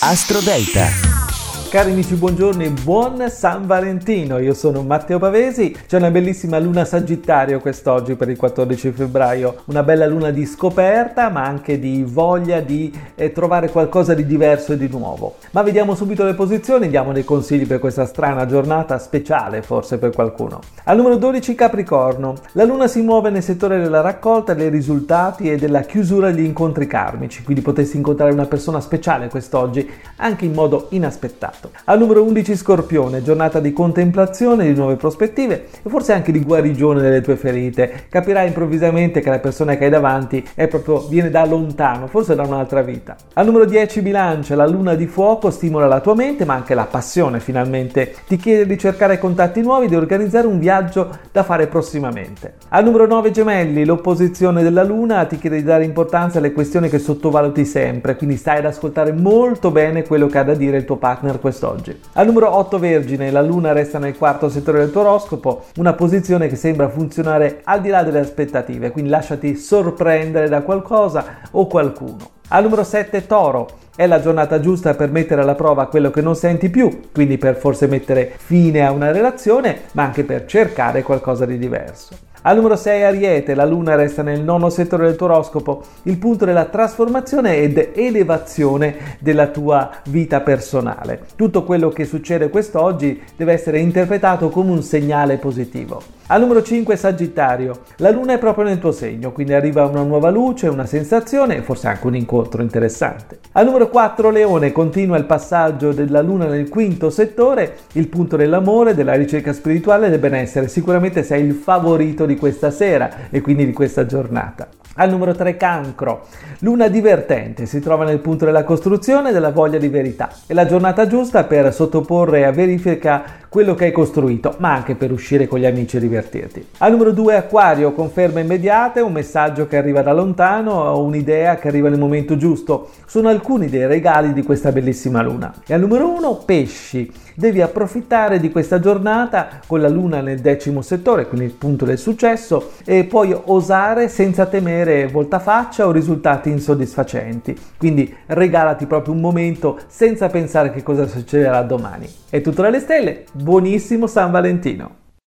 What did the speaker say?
Astro Delta. Cari amici, buongiorno e buon San Valentino. Io sono Matteo Pavesi. C'è una bellissima luna Sagittario quest'oggi per il 14 febbraio. Una bella luna di scoperta, ma anche di voglia di eh, trovare qualcosa di diverso e di nuovo. Ma vediamo subito le posizioni, diamo dei consigli per questa strana giornata speciale, forse per qualcuno. Al numero 12 Capricorno. La luna si muove nel settore della raccolta dei risultati e della chiusura degli incontri karmici, quindi potresti incontrare una persona speciale quest'oggi, anche in modo inaspettato fatto. Al numero 11 Scorpione, giornata di contemplazione, di nuove prospettive e forse anche di guarigione delle tue ferite. Capirai improvvisamente che la persona che hai davanti è proprio, viene da lontano, forse da un'altra vita. Al numero 10 Bilancia, la luna di fuoco stimola la tua mente ma anche la passione finalmente. Ti chiede di cercare contatti nuovi, di organizzare un viaggio da fare prossimamente. Al numero 9 Gemelli, l'opposizione della luna ti chiede di dare importanza alle questioni che sottovaluti sempre, quindi stai ad ascoltare molto bene quello che ha da dire il tuo partner questo quest'oggi. Al numero 8 Vergine, la Luna resta nel quarto settore del tuo oroscopo, una posizione che sembra funzionare al di là delle aspettative, quindi lasciati sorprendere da qualcosa o qualcuno. Al numero 7 Toro, è la giornata giusta per mettere alla prova quello che non senti più, quindi per forse mettere fine a una relazione, ma anche per cercare qualcosa di diverso. Al numero 6 Ariete, la luna resta nel nono settore del tuo oroscopo, il punto della trasformazione ed elevazione della tua vita personale. Tutto quello che succede quest'oggi deve essere interpretato come un segnale positivo. Al numero 5 Sagittario, la luna è proprio nel tuo segno, quindi arriva una nuova luce, una sensazione e forse anche un incontro interessante. Al numero 4 Leone, continua il passaggio della luna nel quinto settore, il punto dell'amore, della ricerca spirituale e del benessere. Sicuramente sei il favorito di di questa sera e quindi di questa giornata. Al numero 3 cancro. Luna divertente, si trova nel punto della costruzione della voglia di verità. È la giornata giusta per sottoporre a verifica quello che hai costruito, ma anche per uscire con gli amici e divertirti. Al numero 2 acquario, conferma immediata, un messaggio che arriva da lontano un'idea che arriva nel momento giusto. Sono alcuni dei regali di questa bellissima luna. E al numero 1 pesci. Devi approfittare di questa giornata con la luna nel decimo settore, quindi il punto del successo, e poi osare senza temere voltafaccia o risultati insoddisfacenti. Quindi regalati proprio un momento senza pensare che cosa succederà domani. È tutto dalle stelle, buonissimo San Valentino!